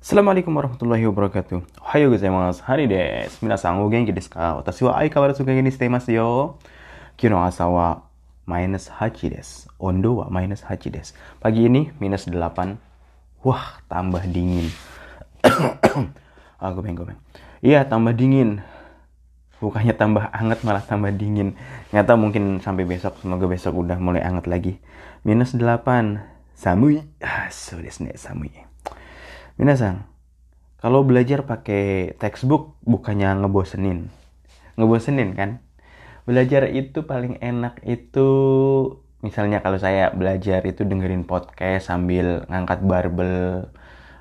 Assalamualaikum warahmatullahi wabarakatuh. Ohayo gozaimasu. Hari desu. Minasan o genki desu ka? Watashi wa aikawarazu genki ni shite imasu yo. Kino asa wa minus 8 desu. Ondo wa minus 8 desu. Pagi ini minus 8. Wah, tambah dingin. ah, gomeng, gomeng. Iya, tambah dingin. Bukannya tambah hangat malah tambah dingin. Tahu mungkin sampai besok. Semoga besok udah mulai hangat lagi. Minus 8. Samui. Ah, so desu samui. Minasan, kalau belajar pakai textbook bukannya ngebosenin. Ngebosenin kan? Belajar itu paling enak itu misalnya kalau saya belajar itu dengerin podcast sambil ngangkat barbel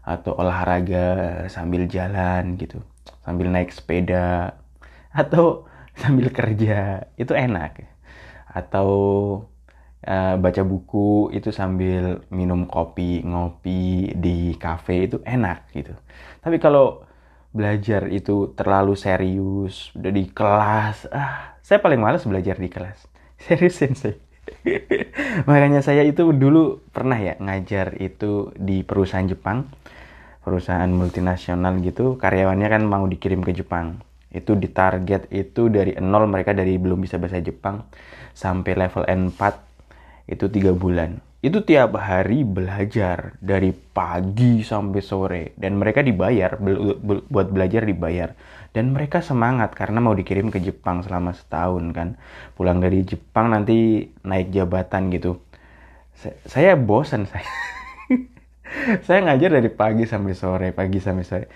atau olahraga sambil jalan gitu. Sambil naik sepeda atau sambil kerja. Itu enak. Atau uh, baca buku itu sambil minum kopi, ngopi di kafe itu enak gitu. Tapi kalau belajar itu terlalu serius, udah di kelas, ah, saya paling males belajar di kelas. Serius sensei. Makanya saya itu dulu pernah ya ngajar itu di perusahaan Jepang, perusahaan multinasional gitu, karyawannya kan mau dikirim ke Jepang. Itu di target itu dari nol mereka dari belum bisa bahasa Jepang sampai level N4 itu tiga bulan. Itu tiap hari belajar dari pagi sampai sore. Dan mereka dibayar buat belajar dibayar. Dan mereka semangat karena mau dikirim ke Jepang selama setahun kan. Pulang dari Jepang nanti naik jabatan gitu. Saya bosan saya. Saya ngajar dari pagi sampai sore pagi sampai sore.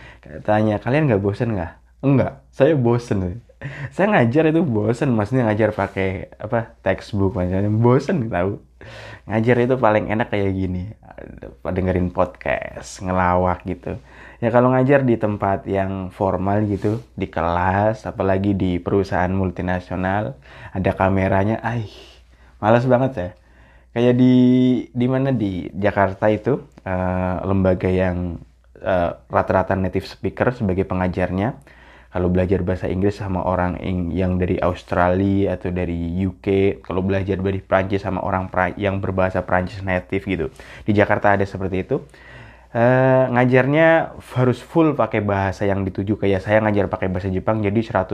Tanya kalian nggak bosan nggak enggak saya bosan saya ngajar itu bosen maksudnya ngajar pakai apa textbook macamnya bosen tahu. Ngajar itu paling enak kayak gini dengerin podcast ngelawak gitu. Ya kalau ngajar di tempat yang formal gitu di kelas apalagi di perusahaan multinasional ada kameranya ay malas banget ya. Kayak di di mana? Di Jakarta itu uh, lembaga yang rata rata-rata native speaker sebagai pengajarnya kalau belajar bahasa Inggris sama orang yang dari Australia atau dari UK, kalau belajar dari Prancis sama orang yang berbahasa Prancis native gitu. Di Jakarta ada seperti itu. Uh, ngajarnya harus full pakai bahasa yang dituju kayak saya ngajar pakai bahasa Jepang jadi 100%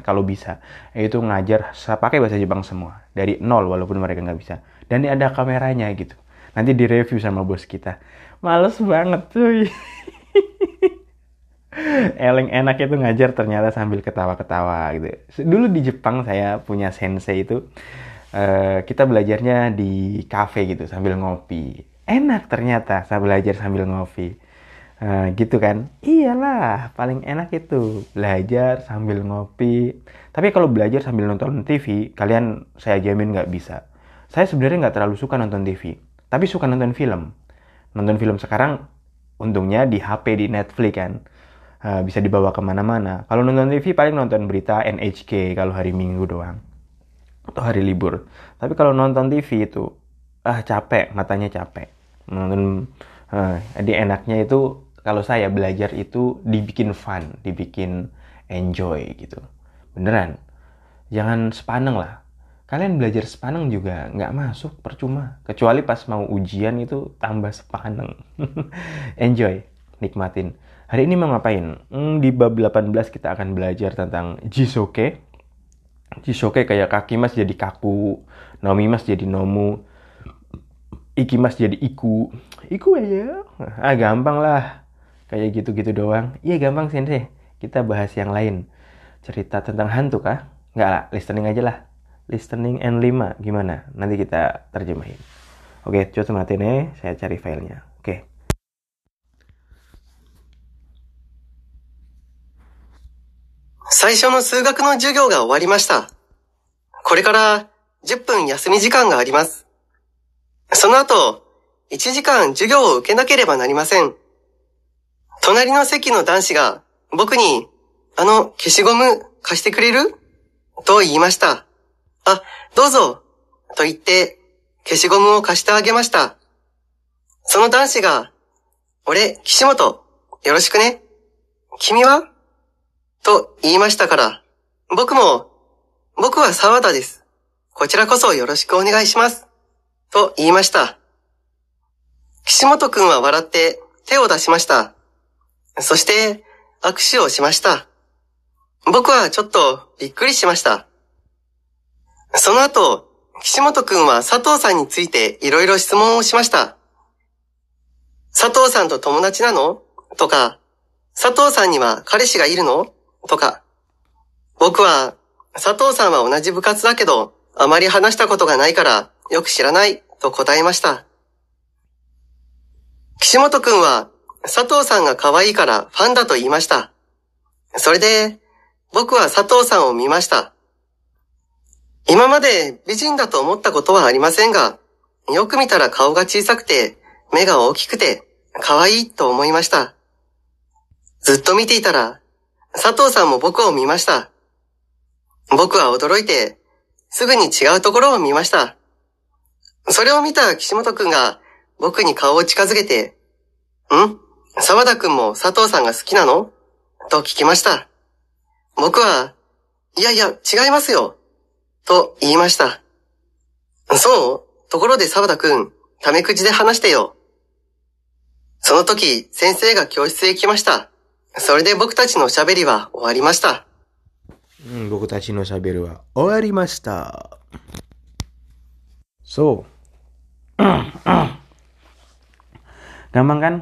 kalau bisa. Itu ngajar pakai bahasa Jepang semua dari nol walaupun mereka nggak bisa. Dan ini ada kameranya gitu. Nanti direview sama bos kita. Males banget cuy Eling enak itu ngajar ternyata sambil ketawa-ketawa gitu. Dulu di Jepang saya punya sensei itu uh, kita belajarnya di cafe gitu sambil ngopi. Enak ternyata saya belajar sambil ngopi. Uh, gitu kan? Iyalah, paling enak itu belajar sambil ngopi. Tapi kalau belajar sambil nonton TV, kalian saya jamin nggak bisa. Saya sebenarnya nggak terlalu suka nonton TV, tapi suka nonton film. Nonton film sekarang untungnya di HP di Netflix kan uh, bisa dibawa ke mana-mana. Kalau nonton TV paling nonton berita NHK kalau hari Minggu doang atau hari libur. Tapi kalau nonton TV itu ah capek, matanya capek. Nonton uh, jadi enaknya itu kalau saya belajar itu dibikin fun, dibikin enjoy gitu. Beneran. Jangan sepaneng lah. Kalian belajar sepaneng juga nggak masuk, percuma. Kecuali pas mau ujian itu tambah sepaneng. enjoy, nikmatin. Hari ini mau ngapain? Hmm, di bab 18 kita akan belajar tentang Jisoke. Jisoke kayak kaki mas jadi kaku, Nomi mas jadi nomu, Iki mas jadi iku. Iku aja. Ah gampang lah. Kayak gitu-gitu doang. Iya gampang sensei. Kita bahas yang lain. Cerita tentang hantu kah? Nggak lah, listening aja lah. Listening N5 gimana? Nanti kita terjemahin. Oke, coba mati nih. Saya cari filenya. 最初の数学の授業が終わりました。これから10分休み時間があります。その後、1時間授業を受けなければなりません。隣の席の男子が僕に、あの消しゴム貸してくれる？と言いました。あ、どうぞと言って消しゴムを貸してあげました。その男子が、俺、岸本、よろしくね。君は？と言いましたから、僕も、僕は沢田です。こちらこそよろしくお願いします。と言いました。岸本くんは笑って手を出しました。そして握手をしました。僕はちょっとびっくりしました。その後、岸本くんは佐藤さんについていろいろ質問をしました。佐藤さんと友達なの？とか、佐藤さんには彼氏がいるの？とか。僕は、佐藤さんは同じ部活だけど、あまり話したことがないから、よく知らない、と答えました。岸本くんは、佐藤さんが可愛いからファンだと言いました。それで、僕は佐藤さんを見ました。今まで美人だと思ったことはありませんが、よく見たら顔が小さくて、目が大きくて、可愛いと思いました。ずっと見ていたら、佐藤さんも僕を見ました。僕は驚いて、すぐに違うところを見ました。それを見た岸本くんが、僕に顔を近づけて、ん？沢田くんも佐藤さんが好きなの？と聞きました。僕は、いやいや、違いますよ。と言いました。そう？ところで沢田くん、タメ口で話してよ。その時、先生が教室へ来ました。それで僕たちの喋りは終わりました。うん、僕たちのしゃべるは終わりました。So, gampang kan?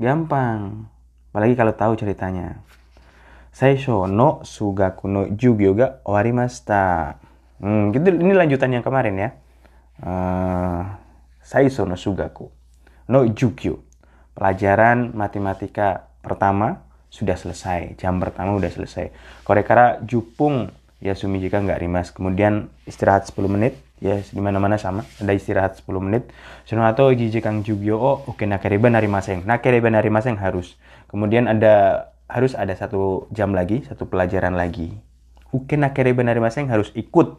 Gampang. Apalagi kalau tahu ceritanya. Saisho no sugaku no jugyo ga owarimashita. Hmm, gitu, ini lanjutan yang kemarin ya. Uh, Saisho no sugaku no jugyo. Pelajaran matematika pertama sudah selesai. Jam pertama sudah selesai. Korekara jupung ya sumi jika nggak rimas. Kemudian istirahat 10 menit. Ya di mana-mana sama. Ada istirahat 10 menit. Sunohato jijikang jugyo oh oke nakereba narimaseng. Nakereba narimaseng harus. Kemudian ada harus ada satu jam lagi, satu pelajaran lagi. Uke nakereba narimaseng harus ikut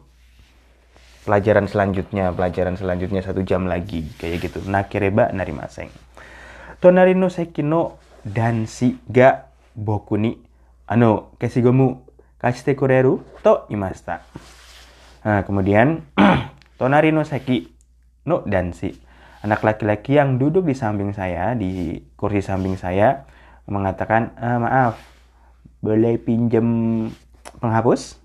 pelajaran selanjutnya, pelajaran selanjutnya satu jam lagi kayak gitu. Nakereba narimaseng. Boku ni ano kesigomu kashite kureru to imasta. Nah, kemudian tonari no seki no dansi. Anak laki-laki yang duduk di samping saya, di kursi samping saya, mengatakan, "Ah, maaf, boleh pinjam penghapus?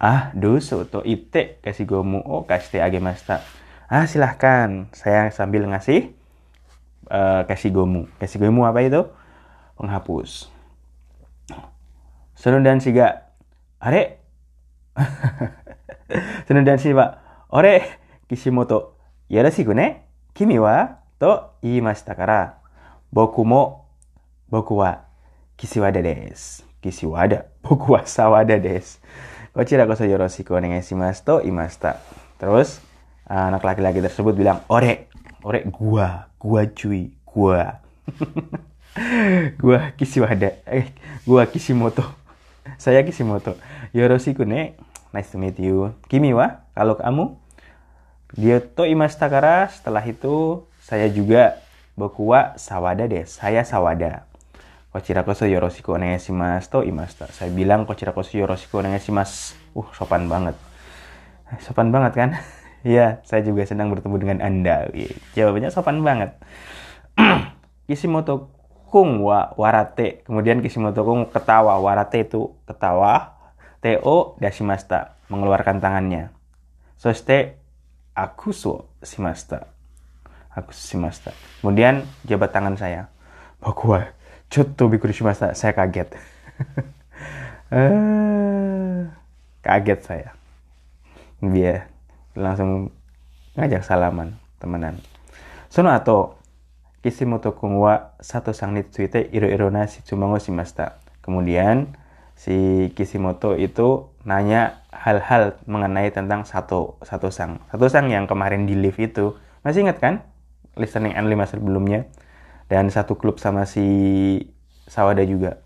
Ah, dusu to ite kasih gomu oh kasih agemasta. Ah, silahkan. Saya sambil ngasih uh, kasih gomu. Kasih gomu apa itu? Penghapus. Sunu dan siga. Are? Sunu dan siga. Ore, Kishimoto. Yoroshiku ne. Kimi wa? To iimashita kara. Boku mo Boku wa Kishiwada desu. Kishiwada. Boku wa Sawada desu. Kochira koso yoroshiku onegaishimasu to imashita. Terus anak laki-laki tersebut bilang, "Ore, ore gua, gua cuy, gua." gua Kishiwada. Eh, gua Kishimoto. Saya Kishimoto. Yoroshiku ne. Nice to meet you. Kimi wa? Kalau kamu? Dia to imashita kara. Setelah itu saya juga boku wa Sawada desu. Saya Sawada. Kochira koso yoroshiku onegaishimasu to imashita. Saya bilang kochira koso yoroshiku onegaishimasu. Uh, sopan banget. Sopan banget kan? Iya, saya juga senang bertemu dengan Anda. Wih, Jawabannya sopan banget. Kishimoto kung wa warate. Kemudian Kishimoto kung ketawa. Warate itu ketawa. Teo dashimashita. Mengeluarkan tangannya. Soste akuso shimashita. Akuso shimashita. Kemudian jabat tangan saya. Boku wa chotto shimashita. Saya kaget. Eh, kaget saya. Dia langsung ngajak salaman temenan. Sono ato Kishimoto kun wa sato sang ni tsuite iro-iro na shichumago shimashita. Kemudian si Kishimoto itu nanya hal-hal mengenai tentang satu satu sang. Satu sang yang kemarin di live itu. Masih ingat kan? Listening and lima sebelumnya. Dan satu klub sama si Sawada juga.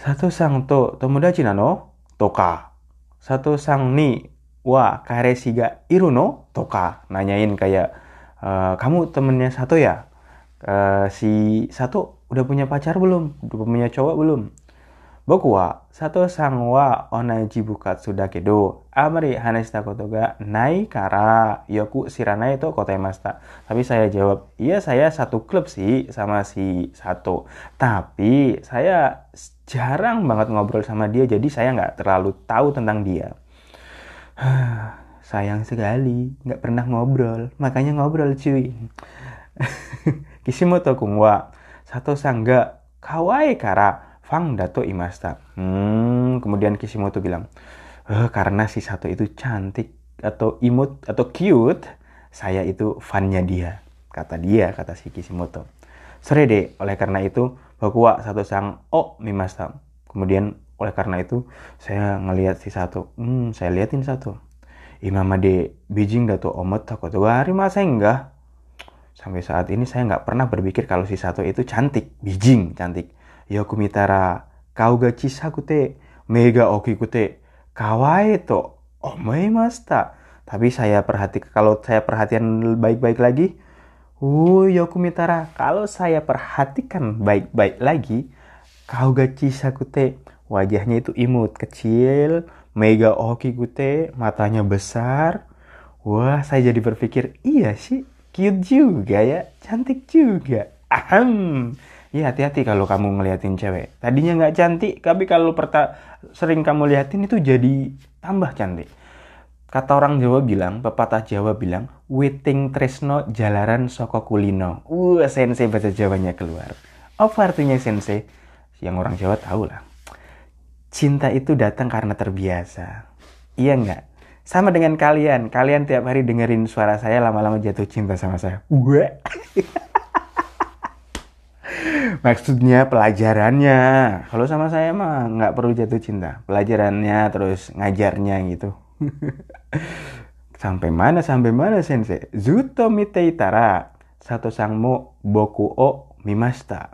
Satu sang to tomodachi nano toka. Satu sang ni wa kareshi ga iru no toka. Nanyain kayak "E, kamu temennya satu ya uh, si satu udah punya pacar belum udah punya cowok belum Bokuwa, satu sangwa onaji bukat sudah kedo Amri hanesta kotoga nai kara yoku shiranai to kotaimashita. Tapi saya jawab, iya saya satu klub sih sama si satu. Tapi saya jarang banget ngobrol sama dia jadi saya nggak terlalu tahu tentang dia. Sayang sekali, nggak pernah ngobrol. Makanya ngobrol cuy. Kishimoto kun wa Sato-san ga kawaii kara fang dato imashita. Hmm, kemudian Kishimoto bilang, eh, karena si Sato itu cantik atau imut atau cute, saya itu fannya dia. Kata dia, kata si Kishimoto. Sore de, oleh karena itu, baku wa Sato-san o mimashita. Kemudian oleh karena itu, saya ngelihat si Sato. Hmm, saya liatin Sato. Imama de Beijing dato omot takoto ga arimasen ga? Sampai saat ini saya nggak pernah berpikir kalau si Sato itu cantik, bijing, cantik. Yoku mitara, kau ga chisakute, mega okikute, kawaii to omoimashita. Tapi saya perhati kalau saya perhatian baik-baik lagi, uh, yoku mitara, kalau saya perhatikan baik-baik lagi, kau ga chisakute, wajahnya itu imut, kecil, mega okikute, matanya besar. Wah, saya jadi berpikir, iya sih, cute juga ya, cantik juga. Ahem. Ya hati-hati kalau kamu ngeliatin cewek. Tadinya nggak cantik, tapi kalau perta sering kamu liatin itu jadi tambah cantik. Kata orang Jawa bilang, pepatah Jawa bilang, Witing Tresno Jalaran Soko Kulino. Uh, sensei bahasa Jawanya keluar. Apa artinya sensei? Yang orang Jawa tahu lah. Cinta itu datang karena terbiasa. Iya nggak? Sama dengan kalian. Kalian tiap hari dengerin suara saya lama-lama jatuh cinta sama saya. Gue. Maksudnya pelajarannya. Kalau sama saya mah nggak perlu jatuh cinta. Pelajarannya terus ngajarnya gitu. sampai mana sampai mana sensei? Zuto miteitara sato sangmo boku o mimashita.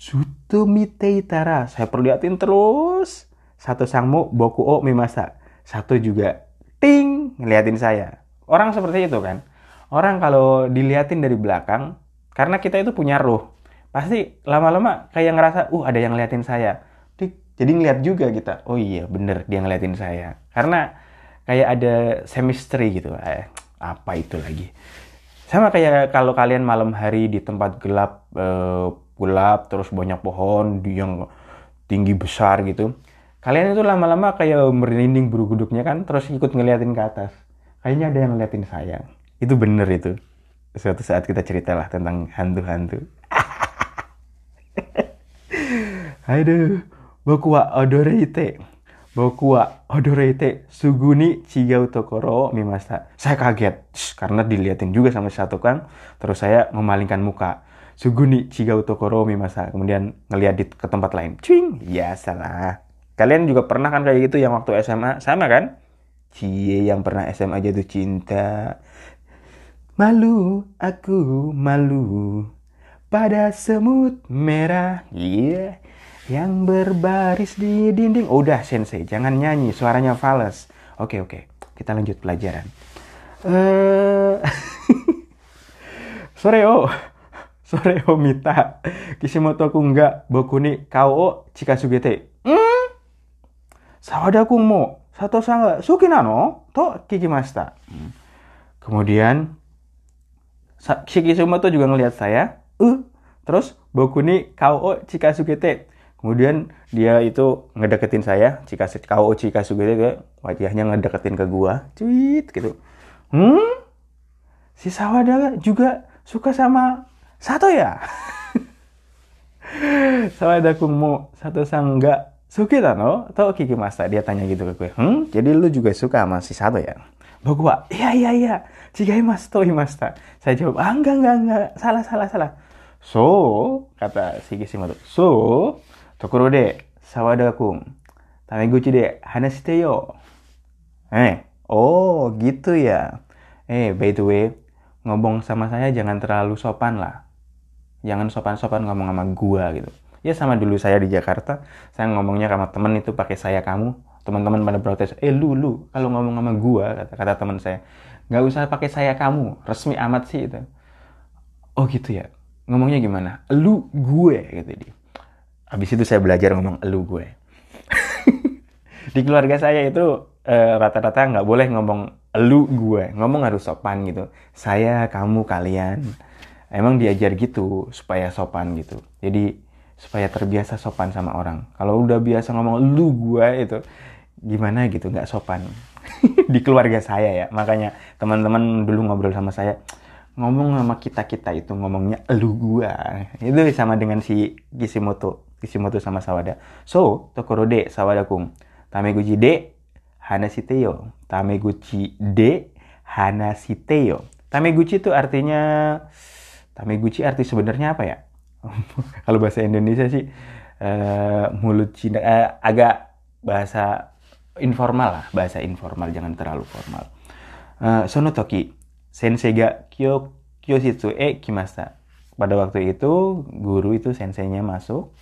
Zuto miteitara. Saya perlihatin terus. Satu sangmo boku o mimashita. Satu juga ting ngeliatin saya. Orang seperti itu kan. Orang kalau diliatin dari belakang, karena kita itu punya ruh, pasti lama-lama kayak ngerasa, uh ada yang ngeliatin saya. Jadi ngeliat juga kita, oh iya bener dia ngeliatin saya. Karena kayak ada chemistry gitu. Eh, apa itu lagi? Sama kayak kalau kalian malam hari di tempat gelap, eh, gelap terus banyak pohon yang tinggi besar gitu. Kalian itu lama-lama kayak merinding buru guduknya kan, terus ikut ngeliatin ke atas. Kayaknya ada yang ngeliatin saya. Itu bener itu. Suatu saat kita ceritalah tentang hantu-hantu. Aduh, boku wa odoreite. Boku wa odoreite suguni chigau tokoro mimashita. Saya kaget karena diliatin juga sama satu kan. Terus saya memalingkan muka. Suguni chigau tokoro mimashita. Kemudian ngeliat di ke tempat lain. Cing, ya salah. Kalian juga pernah kan kayak gitu yang waktu SMA? Sama kan? Cie yang pernah SMA jatuh cinta. Malu, aku malu pada semut merah. Iya, yang berbaris di dinding. Oh, udah sensei, jangan nyanyi, suaranya fals. Oke, oke. Kita lanjut pelajaran. Eh Sore o. Sore o mita. Kishimoto kun ga boku ni kao o chikasugete. Hmm? Sawada kun mo Sato-san ga suki nano? To kikimashita. Hmm. Kemudian Sa- Shikisumoto juga ngelihat saya. Uh, terus boku ni kao o chikasugete. Kemudian dia itu ngedeketin saya, Chika kao o chikasugete kayak wajahnya ngedeketin ke gua. Cuit gitu. Hmm? Si Sawada juga suka sama Sato ya? Sawada kun mo Sato-san ga suki no? Atau kikimashita? Dia tanya gitu ke gue. Hmm? Jadi lu juga suka sama si Sato ya? Boku wa, iya iya iya, chigaimasu to imashita. Saya jawab, ah enggak enggak enggak, salah salah salah. So, kata si Kishimoto, so, tokoro de, Sawada kun, tameguchi de hanashite yo. Eh, oh gitu ya. Eh, by the way, ngomong sama saya jangan terlalu sopan lah. Jangan sopan-sopan ngomong sama gua gitu. Ya sama dulu saya di Jakarta, saya ngomongnya sama temen itu pakai saya kamu. Teman-teman pada protes, eh lu lu kalau ngomong sama gua kata kata teman saya, nggak usah pakai saya kamu, resmi amat sih itu. Oh gitu ya. Ngomongnya gimana? Lu gue gitu dia. habis itu saya belajar ngomong elu gue di keluarga saya itu eh, rata-rata nggak boleh ngomong elu gue ngomong harus sopan gitu saya kamu kalian emang diajar gitu supaya sopan gitu jadi supaya terbiasa sopan sama orang. Kalau udah biasa ngomong lu gue itu gimana gitu? Nggak sopan. Di keluarga saya ya. Makanya teman-teman dulu ngobrol sama saya ngomong sama kita kita itu ngomongnya lu gua. Itu sama dengan si Kishimoto Kishimoto sama Sawada. So tokoro de Sawada kung tameguchi de hanashiteyo tameguchi de hanashiteyo tameguchi itu artinya tameguchi arti sebenarnya apa ya kalau bahasa Indonesia sih uh, mulut Cina uh, agak bahasa informal lah bahasa informal jangan terlalu formal uh, sono toki sensei ga kyo kyoshitsu e kimasta. Pada waktu itu guru itu senseinya masuk.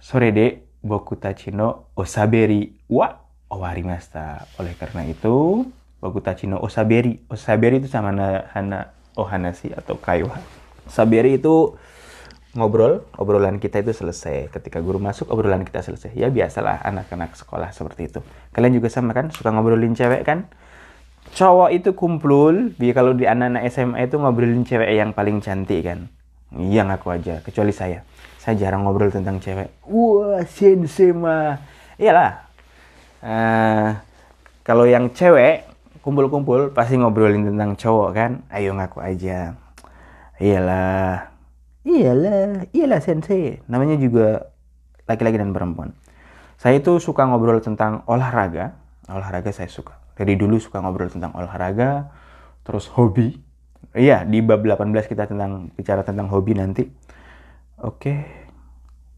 Sore de boku tachi no osaberi wa owarimasta. Oleh karena itu boku tachi no osaberi. Osaberi itu sama hana ohanasi atau kaiwa. Saberi itu ngobrol, obrolan kita itu selesai. Ketika guru masuk, obrolan kita selesai. Ya biasalah anak-anak sekolah seperti itu. Kalian juga sama kan? Suka ngobrolin cewek kan? cowok itu kumpul, biar kalau di anak-anak SMA itu ngobrolin cewek yang paling cantik kan. Iya ngaku aja, kecuali saya. Saya jarang ngobrol tentang cewek. Wah, sensei mah. Iyalah. Uh, kalau yang cewek kumpul-kumpul pasti ngobrolin tentang cowok kan. Ayo ngaku aja. Iyalah. Iyalah, iyalah sensei. Namanya juga laki-laki dan perempuan. Saya itu suka ngobrol tentang olahraga. Olahraga saya suka dari dulu suka ngobrol tentang olahraga, terus hobi. Iya, di bab 18 kita tentang bicara tentang hobi nanti. Oke.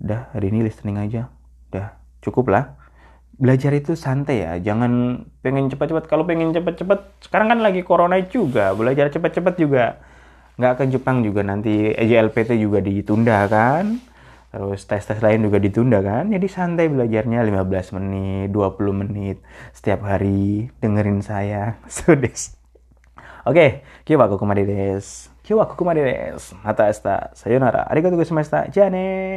Udah, hari ini listening aja. Udah, cukup lah. Belajar itu santai ya, jangan pengen cepat-cepat. Kalau pengen cepat-cepat, sekarang kan lagi corona juga, belajar cepat-cepat juga. Nggak ke Jepang juga nanti EJLPT juga ditunda kan. Terus tes-tes lain juga ditunda kan. Jadi santai belajarnya 15 menit 20 menit setiap hari. Dengerin saya. So des. Oke okay, kyo wa kokomade desu kyo wa kokomade mata asta sayonara. Arigatou gozaimashita. Ja ne